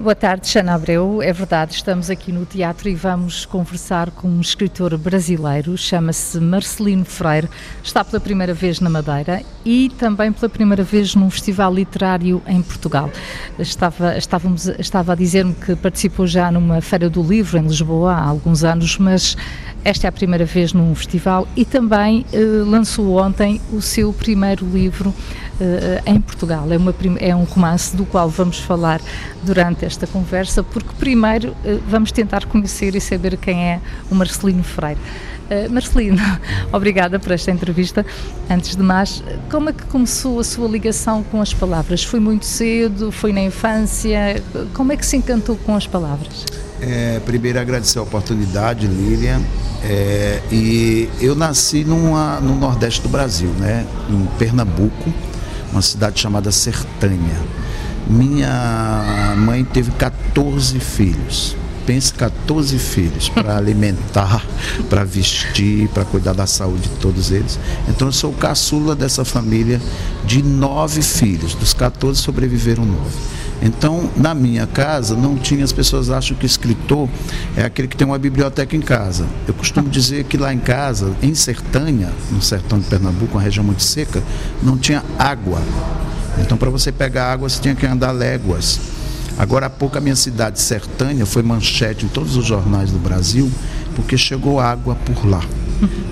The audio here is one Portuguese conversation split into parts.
Boa tarde, Xana Abreu. É verdade, estamos aqui no teatro e vamos conversar com um escritor brasileiro, chama-se Marcelino Freire. Está pela primeira vez na Madeira e também pela primeira vez num festival literário em Portugal. Estava, estávamos, estava a dizer-me que participou já numa Feira do Livro em Lisboa há alguns anos, mas esta é a primeira vez num festival e também eh, lançou ontem o seu primeiro livro em Portugal. É, uma, é, um romance do qual vamos falar durante esta conversa, porque primeiro eh, vamos tentar conhecer e saber quem é o Marcelino Freire. Marcelino, obrigada por esta entrevista. Antes de mais, como é que começou a sua ligação com as palavras? Foi muito cedo? Foi na infância? Como é que se encantou com as palavras? É, primeiro agradecer a oportunidade, Lilian. É, e eu nasci numa, no Nordeste do Brasil, né? em Pernambuco, uma cidade chamada Sertânia. Minha mãe teve 14 filhos. Pense 14 filhos para alimentar, para vestir, para cuidar da saúde de todos eles. Então eu sou o caçula dessa família de nove filhos. Dos 14 sobreviveram nove. Então, na minha casa, não tinha, as pessoas acham que escritor é aquele que tem uma biblioteca em casa. Eu costumo dizer que lá em casa, em Sertânia, no sertão de Pernambuco, uma região muito seca, não tinha água. Então, para você pegar água, você tinha que andar léguas. Agora há pouco a minha cidade, Sertânia, foi manchete em todos os jornais do Brasil, porque chegou água por lá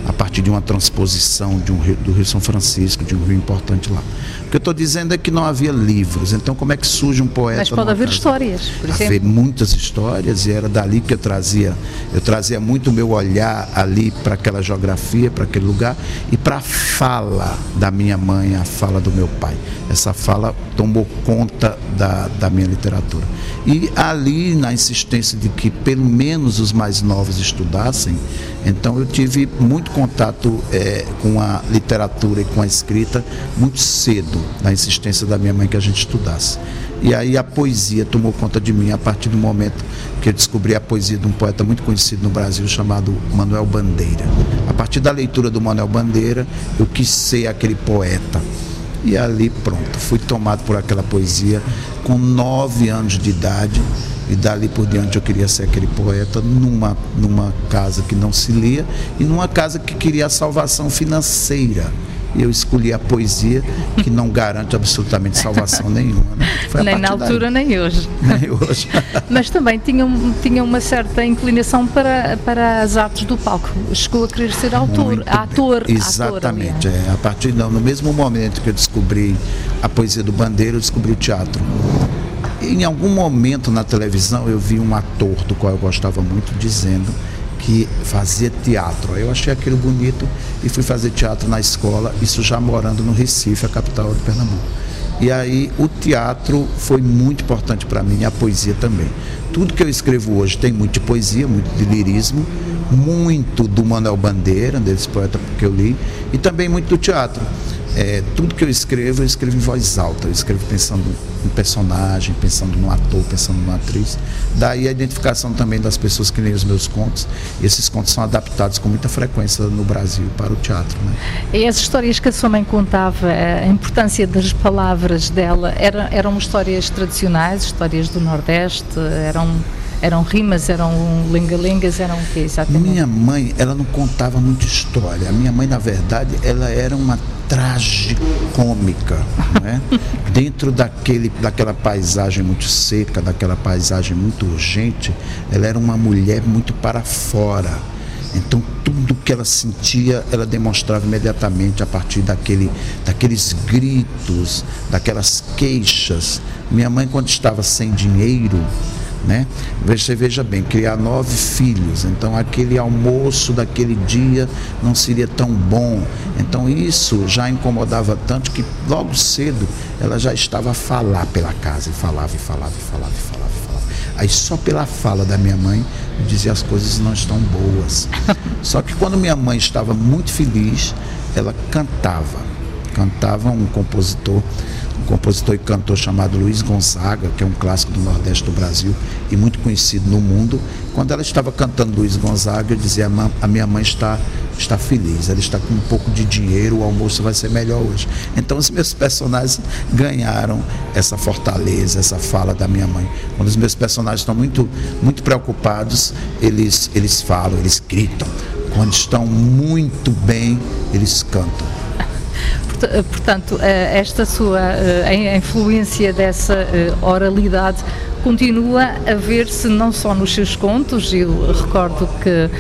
a partir de uma transposição de um rio, do Rio São Francisco, de um rio importante lá. O que eu estou dizendo é que não havia livros, então como é que surge um poeta? Mas pode haver casa? histórias, por exemplo. Haver muitas histórias e era dali que eu trazia, eu trazia muito o meu olhar ali para aquela geografia, para aquele lugar e para a fala da minha mãe, a fala do meu pai. Essa fala tomou conta da, da minha literatura. E ali, na insistência de que pelo menos os mais novos estudassem, então eu tive muito contato é, com a literatura e com a escrita muito cedo, na insistência da minha mãe que a gente estudasse. E aí a poesia tomou conta de mim a partir do momento que eu descobri a poesia de um poeta muito conhecido no Brasil chamado Manuel Bandeira. A partir da leitura do Manuel Bandeira, eu quis ser aquele poeta. E ali pronto, fui tomado por aquela poesia com nove anos de idade e dali por diante eu queria ser aquele poeta numa, numa casa que não se lia e numa casa que queria a salvação financeira. E eu escolhi a poesia, que não garante absolutamente salvação nenhuma. Né? nem na altura, daí. nem hoje. Nem hoje. Mas também tinha, tinha uma certa inclinação para, para as artes do palco. Chegou a querer ser autor, ator. Exatamente. Ator, é. A partir não, no mesmo momento que eu descobri a poesia do Bandeira, eu descobri o teatro. Em algum momento na televisão eu vi um ator do qual eu gostava muito dizendo que fazia teatro. Eu achei aquilo bonito e fui fazer teatro na escola, isso já morando no Recife, a capital de Pernambuco. E aí o teatro foi muito importante para mim, a poesia também. Tudo que eu escrevo hoje tem muito de poesia, muito de lirismo, muito do Manuel Bandeira, desse poeta que eu li, e também muito do teatro é, tudo que eu escrevo, eu escrevo em voz alta. Eu escrevo pensando em personagem, pensando no ator, pensando numa atriz. Daí a identificação também das pessoas que leem os meus contos. E esses contos são adaptados com muita frequência no Brasil para o teatro. Né? E as histórias que a sua mãe contava, a importância das palavras dela, eram, eram histórias tradicionais, histórias do Nordeste, eram eram rimas, eram lenga-lengas, eram o que exatamente? Minha mãe, ela não contava muita história. A minha mãe, na verdade, ela era uma tragicômica, né? Dentro daquele, daquela paisagem muito seca, daquela paisagem muito urgente, ela era uma mulher muito para fora. Então tudo que ela sentia, ela demonstrava imediatamente a partir daquele, daqueles gritos, daquelas queixas. Minha mãe, quando estava sem dinheiro, né? Você veja bem, criar nove filhos, então aquele almoço daquele dia não seria tão bom. Então isso já incomodava tanto que logo cedo ela já estava a falar pela casa, e falava, e falava, e falava, e falava, e falava. Aí só pela fala da minha mãe dizia as coisas não estão boas. Só que quando minha mãe estava muito feliz, ela cantava. Cantava um compositor um compositor e cantor chamado Luiz Gonzaga, que é um clássico do Nordeste do Brasil e muito conhecido no mundo. Quando ela estava cantando Luiz Gonzaga, eu dizia: a minha mãe está, está feliz, ela está com um pouco de dinheiro, o almoço vai ser melhor hoje. Então, os meus personagens ganharam essa fortaleza, essa fala da minha mãe. Quando os meus personagens estão muito, muito preocupados, eles, eles falam, eles gritam. Quando estão muito bem, eles cantam. Eh, portanto, eh, esta sua eh, influência dessa oralidade continua a ver-se não só nos seus contos, eu recordo que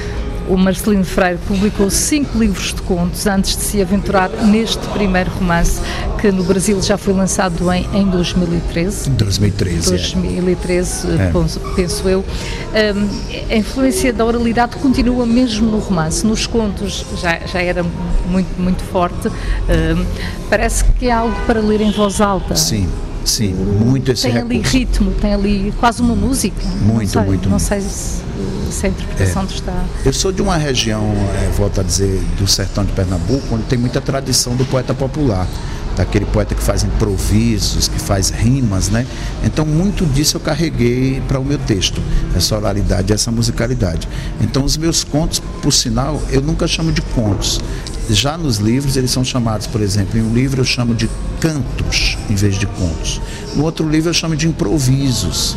o Marcelino Freire publicou cinco livros de contos antes de se aventurar neste primeiro romance, que no Brasil já foi lançado em, em 2013. 2013. 2013, é. penso eu. Um, a influência da oralidade continua mesmo no romance. Nos contos já, já era muito, muito forte. Um, parece que é algo para ler em voz alta. Sim. Sim, muito esse Tem recurso. ali ritmo, tem ali quase uma música. Muito, não sei, muito. Não sei se, se a interpretação é. está. Eu sou de uma região, é, volto a dizer, do sertão de Pernambuco, onde tem muita tradição do poeta popular daquele poeta que faz improvisos, que faz rimas, né? Então muito disso eu carreguei para o meu texto, essa oralidade, essa musicalidade. Então os meus contos, por sinal, eu nunca chamo de contos. Já nos livros eles são chamados, por exemplo, em um livro eu chamo de cantos em vez de contos. No outro livro eu chamo de improvisos.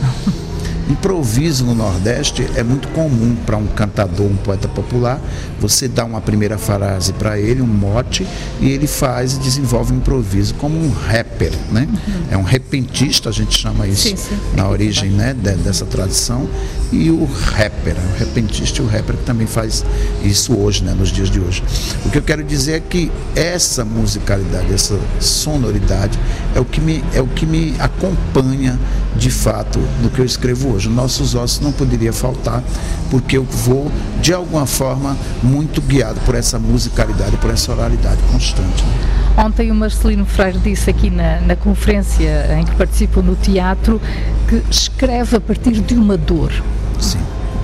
Improviso no Nordeste é muito comum para um cantador, um poeta popular. Você dá uma primeira frase para ele, um mote, e ele faz e desenvolve um improviso, como um rapper, né? Uhum. É um repentista, a gente chama isso sim, sim. na origem né, dessa tradição. E o rapper, o repentista e o rapper que também faz isso hoje, né, nos dias de hoje. O que eu quero dizer é que essa musicalidade, essa sonoridade é o que me, é o que me acompanha de fato no que eu escrevo hoje. Nossos ossos não poderia faltar, porque eu vou, de alguma forma, muito guiado por essa musicalidade, por essa oralidade constante. Né? Ontem o Marcelino Freire disse aqui na, na conferência em que participou no teatro que escreve a partir de uma dor. Sim.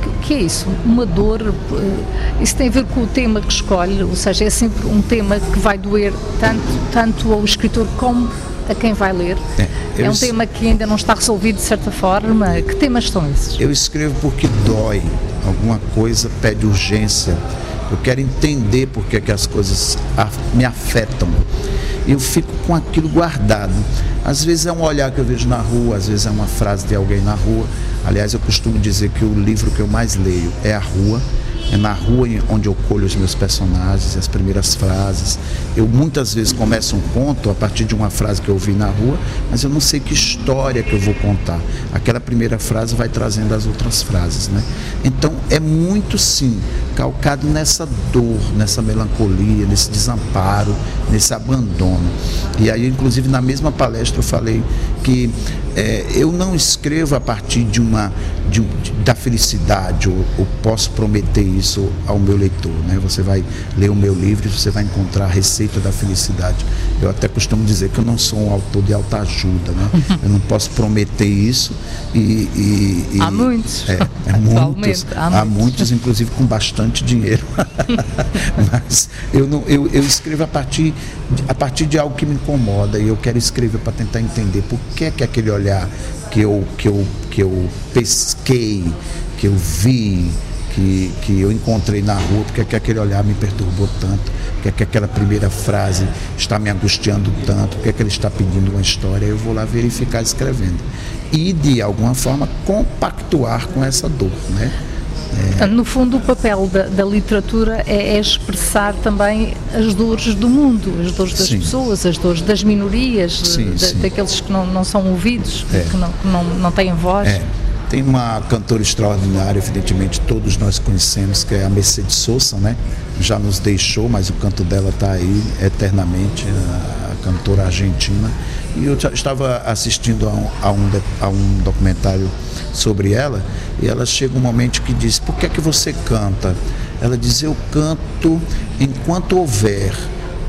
O que é isso? Uma dor, eh, isso tem a ver com o tema que escolhe, ou seja, é sempre um tema que vai doer tanto, tanto ao escritor como a quem vai ler? É, é um tema que ainda não está resolvido de certa forma. Que temas são esses? Eu escrevo porque dói. Alguma coisa pede urgência. Eu quero entender por que, que as coisas me afetam. Eu fico com aquilo guardado. Às vezes é um olhar que eu vejo na rua, às vezes é uma frase de alguém na rua. Aliás, eu costumo dizer que o livro que eu mais leio é A Rua é na rua onde eu colho os meus personagens, as primeiras frases. Eu muitas vezes começo um conto a partir de uma frase que eu ouvi na rua, mas eu não sei que história que eu vou contar. Aquela primeira frase vai trazendo as outras frases, né? Então é muito sim calcado nessa dor, nessa melancolia, nesse desamparo, nesse abandono. E aí, inclusive, na mesma palestra eu falei que é, eu não escrevo a partir de uma de, da felicidade, ou, ou, posso prometer isso ao meu leitor. Né? Você vai ler o meu livro e você vai encontrar a receita da felicidade. Eu até costumo dizer que eu não sou um autor de alta ajuda, né? eu não posso prometer isso. E, e, e há muitos. É, é muitos há, há muitos, inclusive com bastante dinheiro. Mas eu, não, eu, eu escrevo a partir, a partir de algo que me incomoda e eu quero escrever para tentar entender por que, é que aquele olhar que eu, que eu, que eu pesquei, que eu vi, que, que eu encontrei na rua, porque é que aquele olhar me perturbou tanto, porque é que aquela primeira frase está me angustiando tanto, porque é que ele está pedindo uma história, eu vou lá verificar escrevendo. E, de alguma forma, compactuar com essa dor, né? Portanto, no fundo, o papel da, da literatura é, é, expressar também as dores do mundo, as dores das sim. pessoas, as dores das minorias, sim, da, sim. daqueles que não, não são ouvidos, é. que, não, que não, não têm voz. É. Tem uma cantora extraordinária, evidentemente todos nós conhecemos, que é a Mercedes Sosa, né? Já nos deixou, mas o canto dela está aí eternamente, a, a cantora argentina. E eu estava assistindo a um, a um, a um documentário sobre ela, e ela chega um momento que diz: Por que é que você canta? Ela diz: Eu canto enquanto houver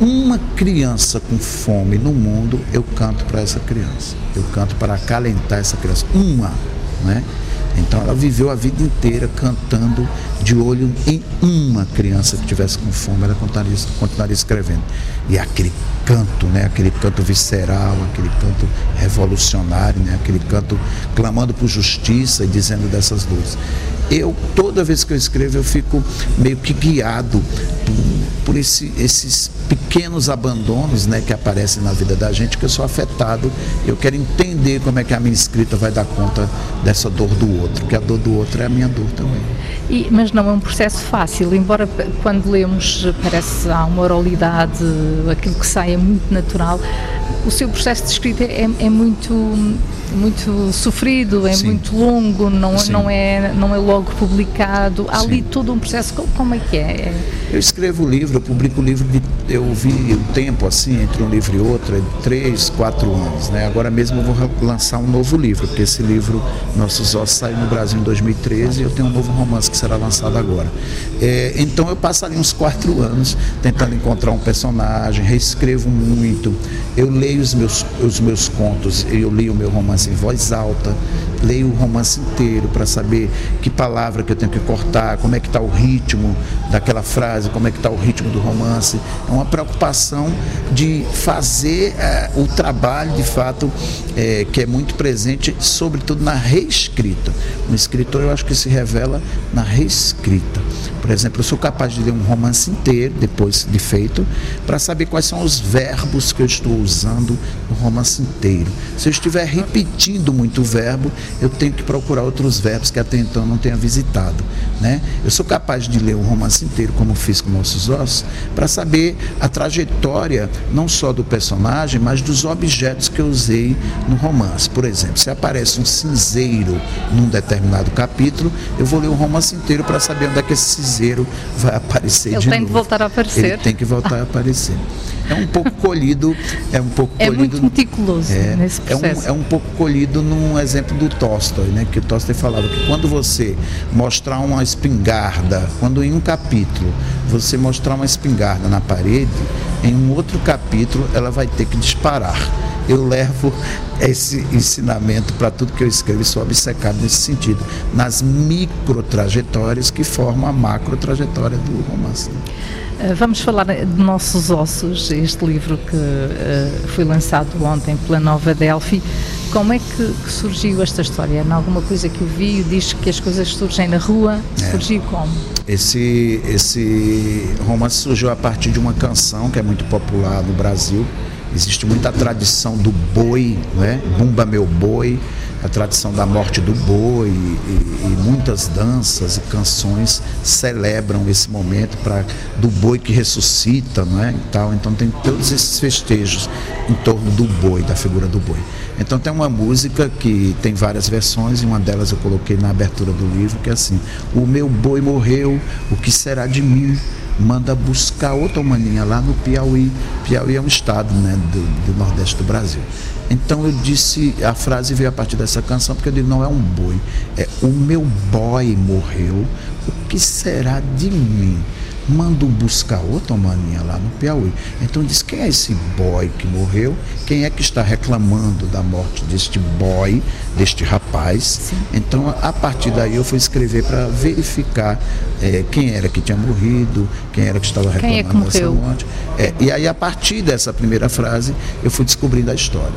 uma criança com fome no mundo, eu canto para essa criança. Eu canto para acalentar essa criança. Uma, né? Então ela viveu a vida inteira cantando de olho em uma criança que tivesse com fome, ela continuaria, continuaria escrevendo. E aquele canto, né? aquele canto visceral, aquele canto revolucionário, né? aquele canto clamando por justiça e dizendo dessas dores. Eu, toda vez que eu escrevo, eu fico meio que guiado esse, esses pequenos abandonos né, que aparecem na vida da gente, que eu sou afetado. Eu quero entender como é que a minha escrita vai dar conta dessa dor do outro, que a dor do outro é a minha dor também. E, mas não é um processo fácil, embora quando lemos parece há uma oralidade, aquilo que sai é muito natural, o seu processo de escrita é, é muito muito sofrido, é Sim. muito longo, não, não, é, não é logo publicado. Há Sim. ali todo um processo. Como é que é? Eu escrevo o livro, publico livro, de, eu vi o tempo assim, entre um livro e outro, é três, quatro anos. Né? Agora mesmo eu vou lançar um novo livro, porque esse livro, Nossos Ossos, saiu no Brasil em 2013 e eu tenho um novo romance que será lançado agora. É, então eu passo ali uns quatro anos tentando encontrar um personagem, reescrevo muito, eu leio os meus, os meus contos, eu li o meu romance em voz alta, leio o romance inteiro para saber que palavra que eu tenho que cortar, como é que está o ritmo daquela frase, como é que está o ritmo do romance. É uma preocupação de fazer é, o trabalho, de fato, é, que é muito presente, sobretudo na reescrita. Um escritor, eu acho que se revela na reescrita. Por exemplo, eu sou capaz de ler um romance inteiro, depois de feito, para saber quais são os verbos que eu estou usando no romance inteiro. Se eu estiver repetindo muito verbo, eu tenho que procurar outros verbos que até então não tenha visitado. Né? Eu sou capaz de ler o romance inteiro, como fiz com Nossos Ossos, para saber a trajetória não só do personagem, mas dos objetos que eu usei no romance. Por exemplo, se aparece um cinzeiro num determinado capítulo, eu vou ler o romance inteiro para saber onde é que esse vai aparecer Ele de tem novo. que voltar a aparecer. Ele tem que voltar a aparecer. É um pouco colhido, é um pouco é colhido. muito meticuloso é, nesse processo. É um, é um pouco colhido num exemplo do Tolstói, né? Que o Tolstói falava que quando você mostrar uma espingarda, quando em um capítulo você mostrar uma espingarda na parede, em um outro capítulo ela vai ter que disparar. Eu levo esse ensinamento para tudo que eu escrevo e sou obcecado nesse sentido, nas micro trajetórias que formam a macro trajetória do romance. Eh, vamos falar de Nossos Ossos, este livro que uh, foi lançado ontem pela Nova Delphi. Como é que, que surgiu esta história? Em alguma coisa que eu vi, diz que as coisas surgem na rua, é. surgiu como? Esse, esse romance surgiu a partir de uma canção que é muito popular no Brasil. Existe muita tradição do boi, né? Bumba Meu Boi, a tradição da morte do boi e, e muitas danças e canções celebram esse momento para do boi que ressuscita, não é? E tal. Então tem todos esses festejos em torno do boi, da figura do boi. Então tem uma música que tem várias versões e uma delas eu coloquei na abertura do livro que é assim: O meu boi morreu, o que será de mim? manda buscar outra maninha lá no Piauí. Piauí é um estado né, do, do Nordeste do Brasil. Então eu disse, a frase veio a partir dessa canção, porque eu disse, não é um boi, é o meu boy morreu, o que será de mim? Mando buscar outra maninha lá no Piauí. Então diz quem é esse boy que morreu? Quem é que está reclamando da morte deste boy, deste rapaz? Sim. Então a partir daí eu fui escrever para verificar é, quem era que tinha morrido, quem era que estava reclamando é que dessa morte. É, e aí a partir dessa primeira frase eu fui descobrindo a história.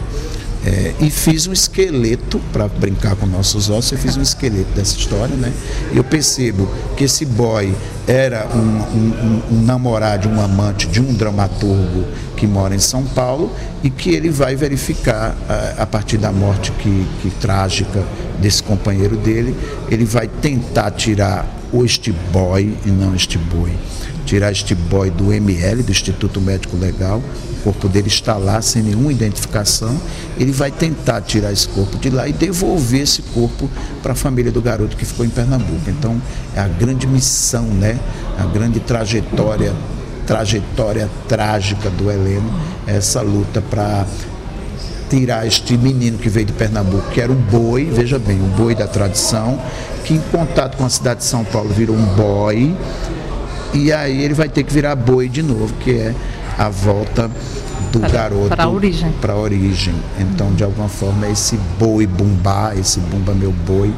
É, e fiz um esqueleto, para brincar com nossos ossos, eu fiz um esqueleto dessa história, né? E eu percebo que esse boy era um, um, um, namorado, um amante de um dramaturgo que mora em São Paulo e que ele vai verificar, a, a partir da morte que, que trágica desse companheiro dele, ele vai tentar tirar o este boy e não este boi tirar este boy do ML, do Instituto Médico Legal, o corpo dele está lá sem nenhuma identificação, ele vai tentar tirar esse corpo de lá e devolver esse corpo para a família do garoto que ficou em Pernambuco. Então, é a grande missão, né? A grande trajetória, trajetória trágica do Heleno, é essa luta para tirar este menino que veio de Pernambuco, que era um boi, veja bem, um boi da tradição, que em contato com a cidade de São Paulo virou um boi, e aí ele vai ter que virar boi de novo, que é a volta do para, garoto para a origem. Para a origem. Então, de alguma forma, esse boi bumbá, esse bumba meu boi,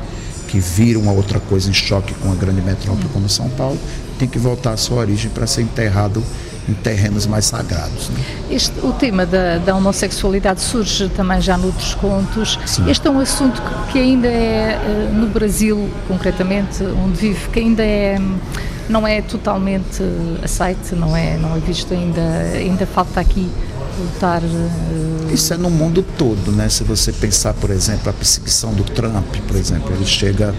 que vira uma outra coisa em choque com a grande metrópole como São Paulo, tem que voltar à sua origem para ser enterrado em terrenos mais sagrados. Né? Este, o tema da, da, homossexualidade surge também já noutros contos. Sim. Este é um assunto que, que ainda é, eh, no Brasil, concretamente, onde vive, que ainda é não é totalmente aceite, não é, não é visto ainda, ainda falta aqui lutar. Uh... Isso é no mundo todo, né? Se você pensar, por exemplo, a perseguição do Trump, por exemplo, ele chega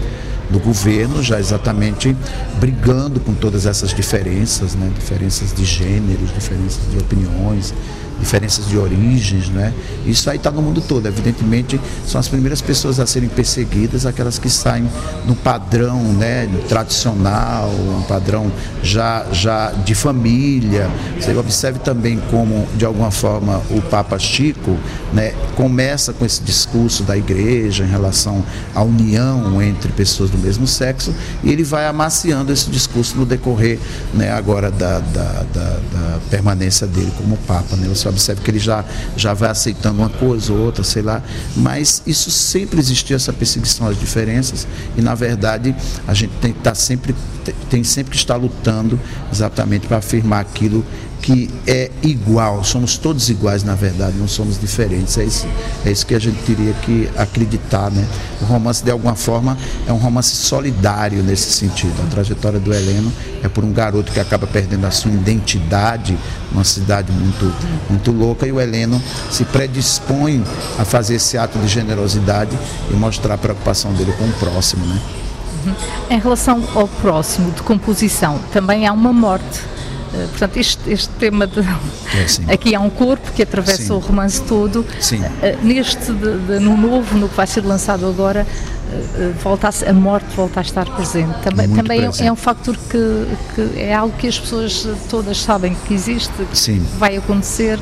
do governo já exatamente brigando com todas essas diferenças, né? diferenças de gêneros, diferenças de opiniões, diferenças de origens, né? Isso aí está no mundo todo. Evidentemente, são as primeiras pessoas a serem perseguidas, aquelas que saem no padrão, né, tradicional, um padrão já já de família. Você observe também como, de alguma forma, o Papa Chico, né, começa com esse discurso da Igreja em relação à união entre pessoas do mesmo sexo e ele vai amaciando esse discurso no decorrer, né, agora da, da, da, da permanência dele como Papa, né? Você observa que ele já, já vai aceitando uma coisa ou outra, sei lá, mas isso sempre existiu, essa perseguição às diferenças, e na verdade a gente tem estar sempre, tem sempre que estar lutando exatamente para afirmar aquilo que é igual, somos todos iguais na verdade, não somos diferentes. É isso, é isso que a gente teria que acreditar. Né? O romance, de alguma forma, é um romance solidário nesse sentido. A trajetória do Heleno é por um garoto que acaba perdendo a sua identidade numa cidade muito, muito louca e o Heleno se predispõe a fazer esse ato de generosidade e mostrar a preocupação dele com o próximo. Né? Em relação ao próximo, de composição, também há uma morte portanto, este, este tema de. É, aqui há um corpo que atravessa sim. o romance todo. Sim. Uh, neste, de, de, no novo, no que vai ser lançado agora, uh, volta a, a morte volta a estar presente. Também, também presente. É, é, um factor que, que, é algo que as pessoas todas sabem que existe, que sim. vai acontecer,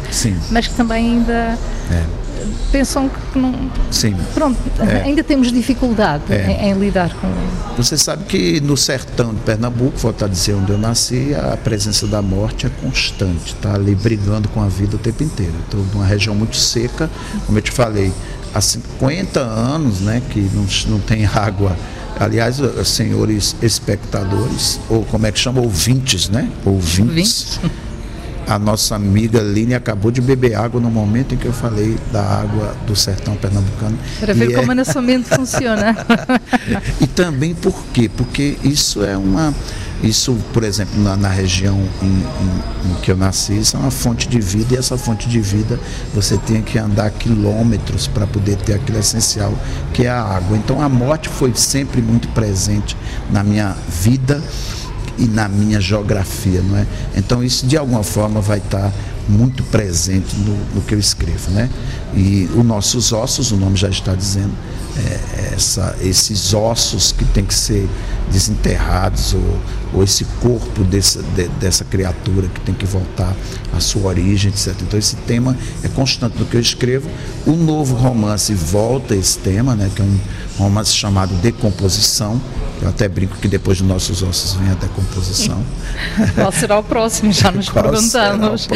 mas que também ainda. É pensam que não. Sim. Pronto, é. ainda temos dificuldade é. em, em, lidar com. Você sabe que no sertão de Pernambuco, voltar a dizer onde eu nasci, a presença da morte é constante, está ali brigando com a vida o tempo inteiro. Estou numa região muito seca, como eu te falei, há 50 anos né, que não, não tem água. Aliás, senhores espectadores, ou como é que chama? Ouvintes, né? Ouvintes. Ouvintes a nossa amiga Line acabou de beber água no momento em que eu falei da água do sertão pernambucano. Para ver e como é... a sua mente funciona. e também por quê? Porque isso é uma. Isso, por exemplo, na, na região em, em, em, que eu nasci, isso é uma fonte de vida, e essa fonte de vida você tem que andar quilômetros para poder ter aquilo essencial que é a água. Então a morte foi sempre muito presente na minha vida e na minha geografia, não é? Então isso de alguma forma vai estar muito presente no, no que eu escrevo, né? E os nossos ossos, o nome já está dizendo, é, essa, esses ossos que tem que ser desenterrados ou, ou esse corpo dessa, de, dessa criatura que tem que voltar à sua origem, etc. Então esse tema é constante no que eu escrevo. O novo romance volta a esse tema, né? Que é um romance chamado Decomposição, eu até brinco que depois de nossos ossos vem a decomposição. Qual será o próximo? Já nos Qual perguntamos.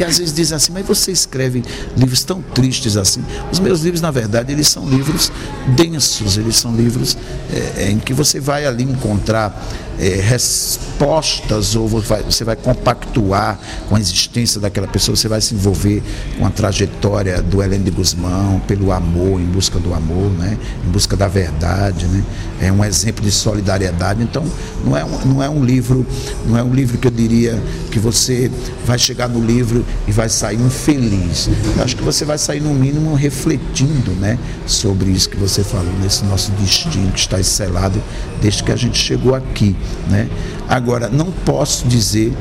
E às vezes dizem assim, mas você escreve livros tão tristes assim. Os meus livros, na verdade, eles são livros densos, eles são livros é, em que você vai ali encontrar é, respostas ou você vai compactuar com a existência daquela pessoa, você vai se envolver com a trajetória do Helene de Guzmão, pelo amor, em busca do amor, né? em busca da verdade. Né? É um exemplo de solidariedade. Então, não é, um, não é um livro, não é um livro que eu diria que você vai chegar no livro e vai sair infeliz. Eu acho que você vai sair, no mínimo, refletindo né, sobre isso que você falou, nesse nosso destino que está selado desde que a gente chegou aqui. Né? Agora, não posso dizer,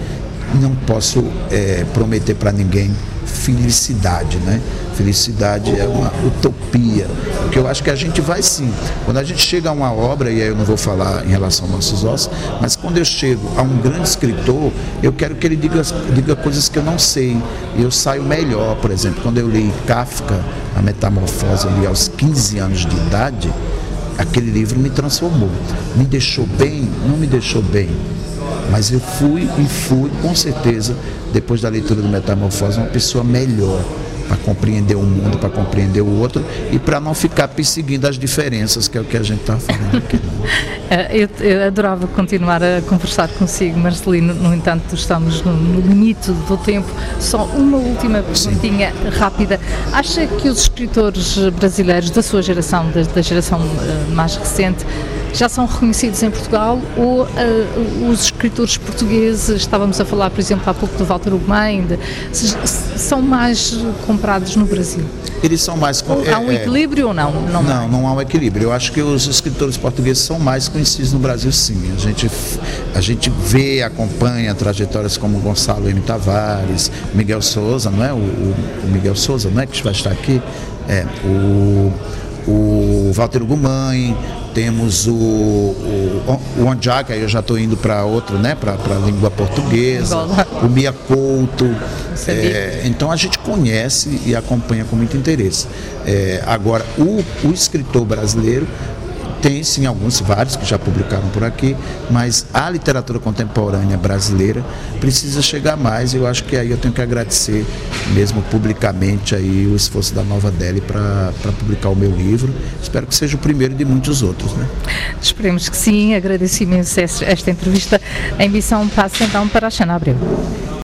não posso é, prometer para ninguém felicidade, né? Felicidade é uma utopia, porque eu acho que a gente vai sim. Quando a gente chega a uma obra, e aí eu não vou falar em relação aos nossos ossos, mas quando eu chego a um grande escritor, eu quero que ele diga, diga coisas que eu não sei, e eu saio melhor. Por exemplo, quando eu li Kafka, A Metamorfose, ali aos 15 anos de idade, aquele livro me transformou. Me deixou bem? Não me deixou bem. Mas eu fui e fui, com certeza, depois da leitura do Metamorfose, uma pessoa melhor. para compreender o mundo, para compreender o outro e para não ficar perseguindo as diferenças, que é o que a gente está falando aqui. É, eu, eu, adorava continuar a conversar consigo, Marcelino, no entanto, estamos no, no limite do tempo. Só uma última perguntinha Sim. rápida. Acha que os escritores brasileiros da sua geração, da, da geração uh, mais recente, já são reconhecidos em Portugal ou uh, os escritores portugueses, estávamos a falar, por exemplo, há pouco do Walter Ugumem, são mais comprados no Brasil? Eles são mais... há um é, é, equilíbrio ou não? Não, não, não há um equilíbrio. Eu acho que os escritores portugueses são mais conhecidos no Brasil, sim. A gente, a gente vê, acompanha trajetórias como Gonçalo M. Tavares, Miguel Souza, não é? O, o, Miguel Souza, não é? Que vai estar aqui. É, o o Walter Gumãe, temos o, o, o Onjaka, eu já estou indo para outro, né, para a língua portuguesa, o Mia Couto. É, então a gente conhece e acompanha com muito interesse. É, agora, o, o escritor brasileiro tem sim alguns, vários que já publicaram por aqui, mas a literatura contemporânea brasileira precisa chegar mais eu acho que aí eu tenho que agradecer mesmo publicamente aí o esforço da Nova Delhi para publicar o meu livro. Espero que seja o primeiro de muitos outros. Né? Esperemos que sim, agradeço imenso esta entrevista. A emissão passa então para a Xana Abreu.